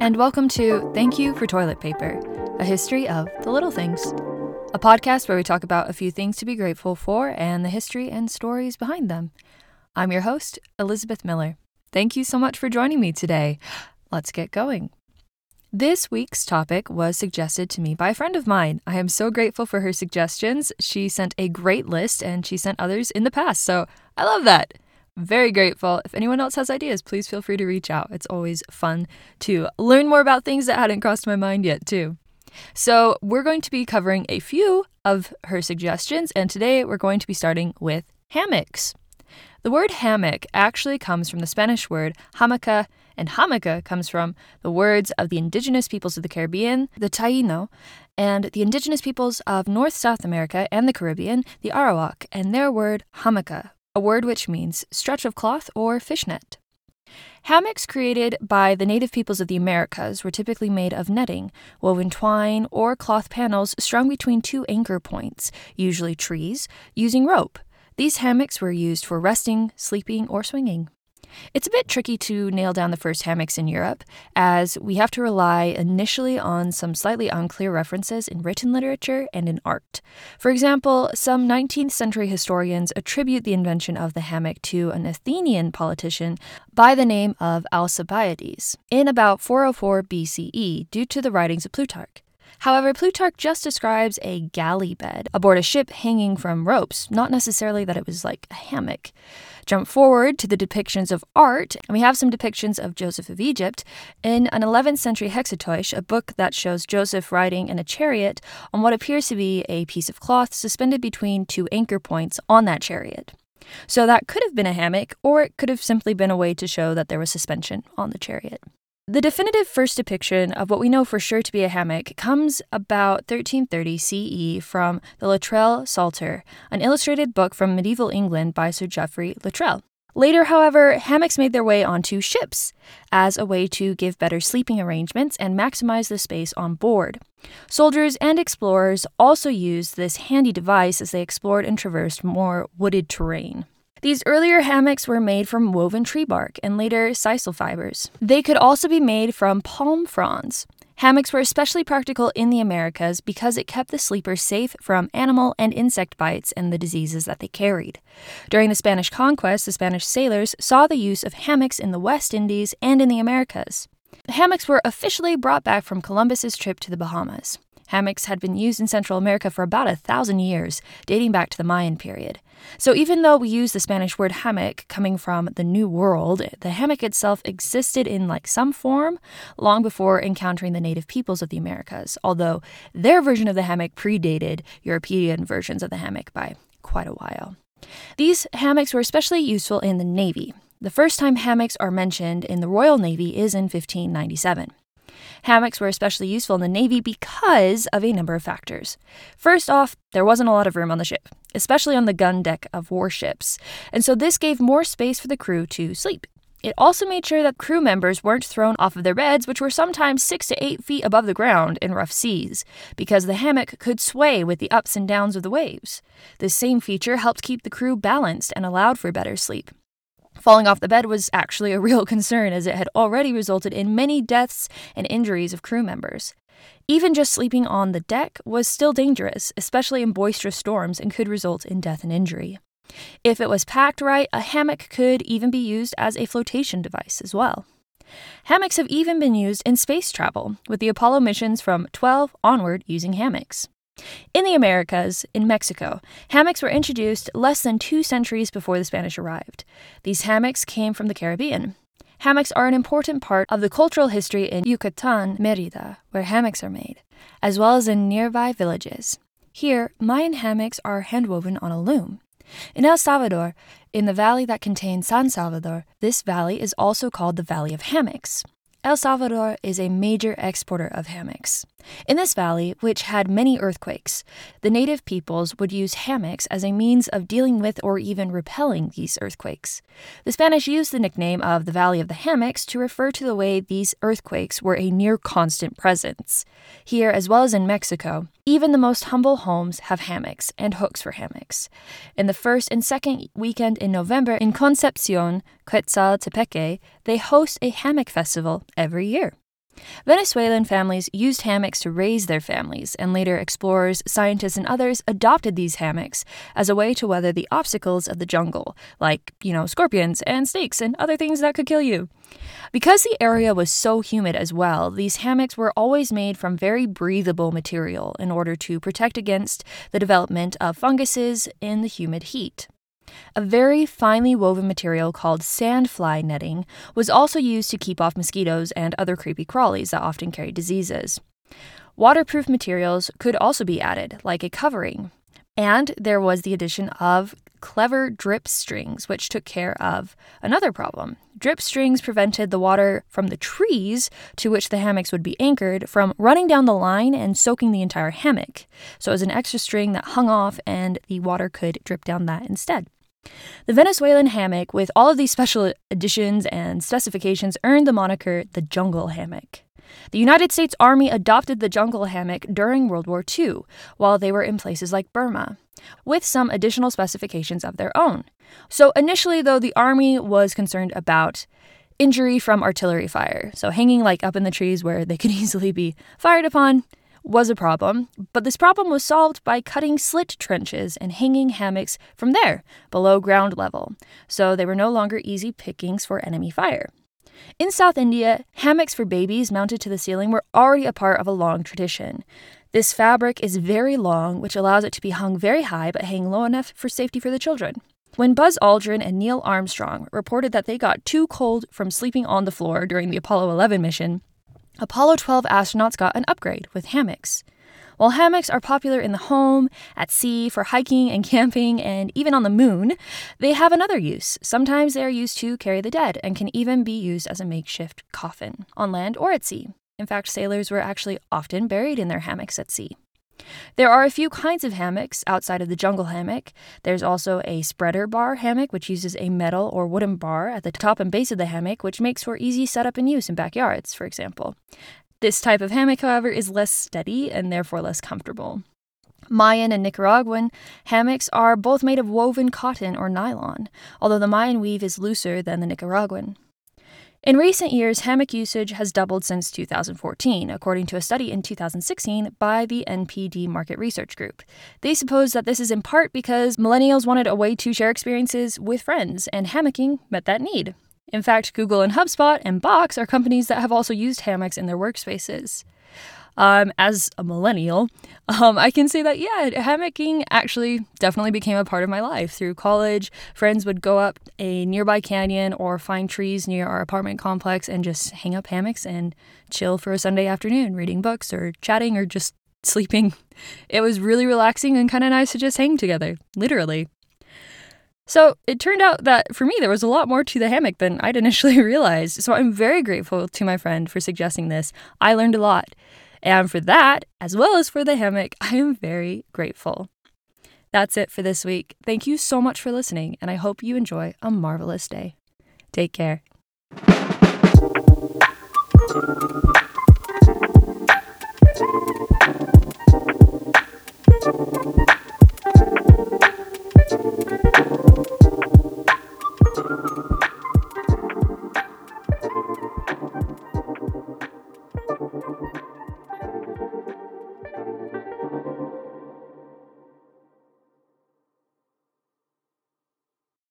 and welcome to Thank You for Toilet Paper, a history of the little things. A podcast where we talk about a few things to be grateful for and the history and stories behind them. I'm your host, Elizabeth Miller. Thank you so much for joining me today. Let's get going. This week's topic was suggested to me by a friend of mine. I am so grateful for her suggestions. She sent a great list and she sent others in the past, so I love that. Very grateful. If anyone else has ideas, please feel free to reach out. It's always fun to learn more about things that hadn't crossed my mind yet, too. So, we're going to be covering a few of her suggestions, and today we're going to be starting with hammocks. The word hammock actually comes from the Spanish word hamaca, and hamaca comes from the words of the indigenous peoples of the Caribbean, the Taino, and the indigenous peoples of North South America and the Caribbean, the Arawak, and their word hamaca, a word which means stretch of cloth or fishnet. Hammocks created by the native peoples of the Americas were typically made of netting, woven twine, or cloth panels strung between two anchor points, usually trees, using rope. These hammocks were used for resting, sleeping, or swinging. It's a bit tricky to nail down the first hammocks in Europe, as we have to rely initially on some slightly unclear references in written literature and in art. For example, some 19th century historians attribute the invention of the hammock to an Athenian politician by the name of Alcibiades in about 404 BCE due to the writings of Plutarch. However, Plutarch just describes a galley bed aboard a ship hanging from ropes, not necessarily that it was like a hammock. Jump forward to the depictions of art, and we have some depictions of Joseph of Egypt in an 11th century hexateuch, a book that shows Joseph riding in a chariot on what appears to be a piece of cloth suspended between two anchor points on that chariot. So that could have been a hammock, or it could have simply been a way to show that there was suspension on the chariot. The definitive first depiction of what we know for sure to be a hammock comes about 1330 CE from the Luttrell Psalter, an illustrated book from medieval England by Sir Geoffrey Luttrell. Later, however, hammocks made their way onto ships as a way to give better sleeping arrangements and maximize the space on board. Soldiers and explorers also used this handy device as they explored and traversed more wooded terrain. These earlier hammocks were made from woven tree bark and later sisal fibers. They could also be made from palm fronds. Hammocks were especially practical in the Americas because it kept the sleeper safe from animal and insect bites and the diseases that they carried. During the Spanish conquest, the Spanish sailors saw the use of hammocks in the West Indies and in the Americas. The hammocks were officially brought back from Columbus's trip to the Bahamas. Hammocks had been used in Central America for about a thousand years, dating back to the Mayan period. So even though we use the Spanish word hammock coming from the New World, the hammock itself existed in like some form long before encountering the native peoples of the Americas, although their version of the hammock predated European versions of the hammock by quite a while. These hammocks were especially useful in the Navy. The first time hammocks are mentioned in the Royal Navy is in 1597. Hammocks were especially useful in the Navy because of a number of factors. First off, there wasn't a lot of room on the ship, especially on the gun deck of warships, and so this gave more space for the crew to sleep. It also made sure that crew members weren't thrown off of their beds, which were sometimes six to eight feet above the ground in rough seas, because the hammock could sway with the ups and downs of the waves. This same feature helped keep the crew balanced and allowed for better sleep. Falling off the bed was actually a real concern as it had already resulted in many deaths and injuries of crew members. Even just sleeping on the deck was still dangerous, especially in boisterous storms, and could result in death and injury. If it was packed right, a hammock could even be used as a flotation device as well. Hammocks have even been used in space travel, with the Apollo missions from 12 onward using hammocks. In the Americas, in Mexico, hammocks were introduced less than two centuries before the Spanish arrived. These hammocks came from the Caribbean. Hammocks are an important part of the cultural history in Yucatan, Merida, where hammocks are made, as well as in nearby villages. Here, Mayan hammocks are handwoven on a loom. In El Salvador, in the valley that contains San Salvador, this valley is also called the Valley of Hammocks. El Salvador is a major exporter of hammocks. In this valley, which had many earthquakes, the native peoples would use hammocks as a means of dealing with or even repelling these earthquakes. The Spanish used the nickname of the Valley of the Hammocks to refer to the way these earthquakes were a near constant presence. Here, as well as in Mexico, even the most humble homes have hammocks and hooks for hammocks. In the first and second weekend in November in Concepcion, Quetzaltepeque, they host a hammock festival every year. Venezuelan families used hammocks to raise their families, and later explorers, scientists, and others adopted these hammocks as a way to weather the obstacles of the jungle, like, you know, scorpions and snakes and other things that could kill you. Because the area was so humid as well, these hammocks were always made from very breathable material in order to protect against the development of funguses in the humid heat. A very finely woven material called sandfly netting was also used to keep off mosquitoes and other creepy crawlies that often carry diseases. Waterproof materials could also be added, like a covering. And there was the addition of clever drip strings, which took care of another problem. Drip strings prevented the water from the trees to which the hammocks would be anchored from running down the line and soaking the entire hammock. So it was an extra string that hung off, and the water could drip down that instead. The Venezuelan hammock, with all of these special additions and specifications, earned the moniker the jungle hammock. The United States Army adopted the jungle hammock during World War II, while they were in places like Burma, with some additional specifications of their own. So, initially, though, the Army was concerned about injury from artillery fire, so hanging like up in the trees where they could easily be fired upon was a problem, but this problem was solved by cutting slit trenches and hanging hammocks from there, below ground level, so they were no longer easy pickings for enemy fire. In South India, hammocks for babies mounted to the ceiling were already a part of a long tradition. This fabric is very long, which allows it to be hung very high but hang low enough for safety for the children. When Buzz Aldrin and Neil Armstrong reported that they got too cold from sleeping on the floor during the Apollo 11 mission, Apollo 12 astronauts got an upgrade with hammocks. While hammocks are popular in the home, at sea, for hiking and camping, and even on the moon, they have another use. Sometimes they are used to carry the dead and can even be used as a makeshift coffin, on land or at sea. In fact, sailors were actually often buried in their hammocks at sea. There are a few kinds of hammocks outside of the jungle hammock. There's also a spreader bar hammock, which uses a metal or wooden bar at the top and base of the hammock, which makes for easy setup and use in backyards, for example. This type of hammock, however, is less steady and therefore less comfortable. Mayan and Nicaraguan hammocks are both made of woven cotton or nylon, although the Mayan weave is looser than the Nicaraguan. In recent years, hammock usage has doubled since 2014, according to a study in 2016 by the NPD Market Research Group. They suppose that this is in part because millennials wanted a way to share experiences with friends, and hammocking met that need. In fact, Google and HubSpot and Box are companies that have also used hammocks in their workspaces um, as a millennial, um, I can say that, yeah, hammocking actually definitely became a part of my life. Through college, friends would go up a nearby canyon or find trees near our apartment complex and just hang up hammocks and chill for a Sunday afternoon, reading books or chatting or just sleeping. It was really relaxing and kind of nice to just hang together, literally. So it turned out that for me, there was a lot more to the hammock than I'd initially realized. So I'm very grateful to my friend for suggesting this. I learned a lot. And for that, as well as for the hammock, I am very grateful. That's it for this week. Thank you so much for listening, and I hope you enjoy a marvelous day. Take care.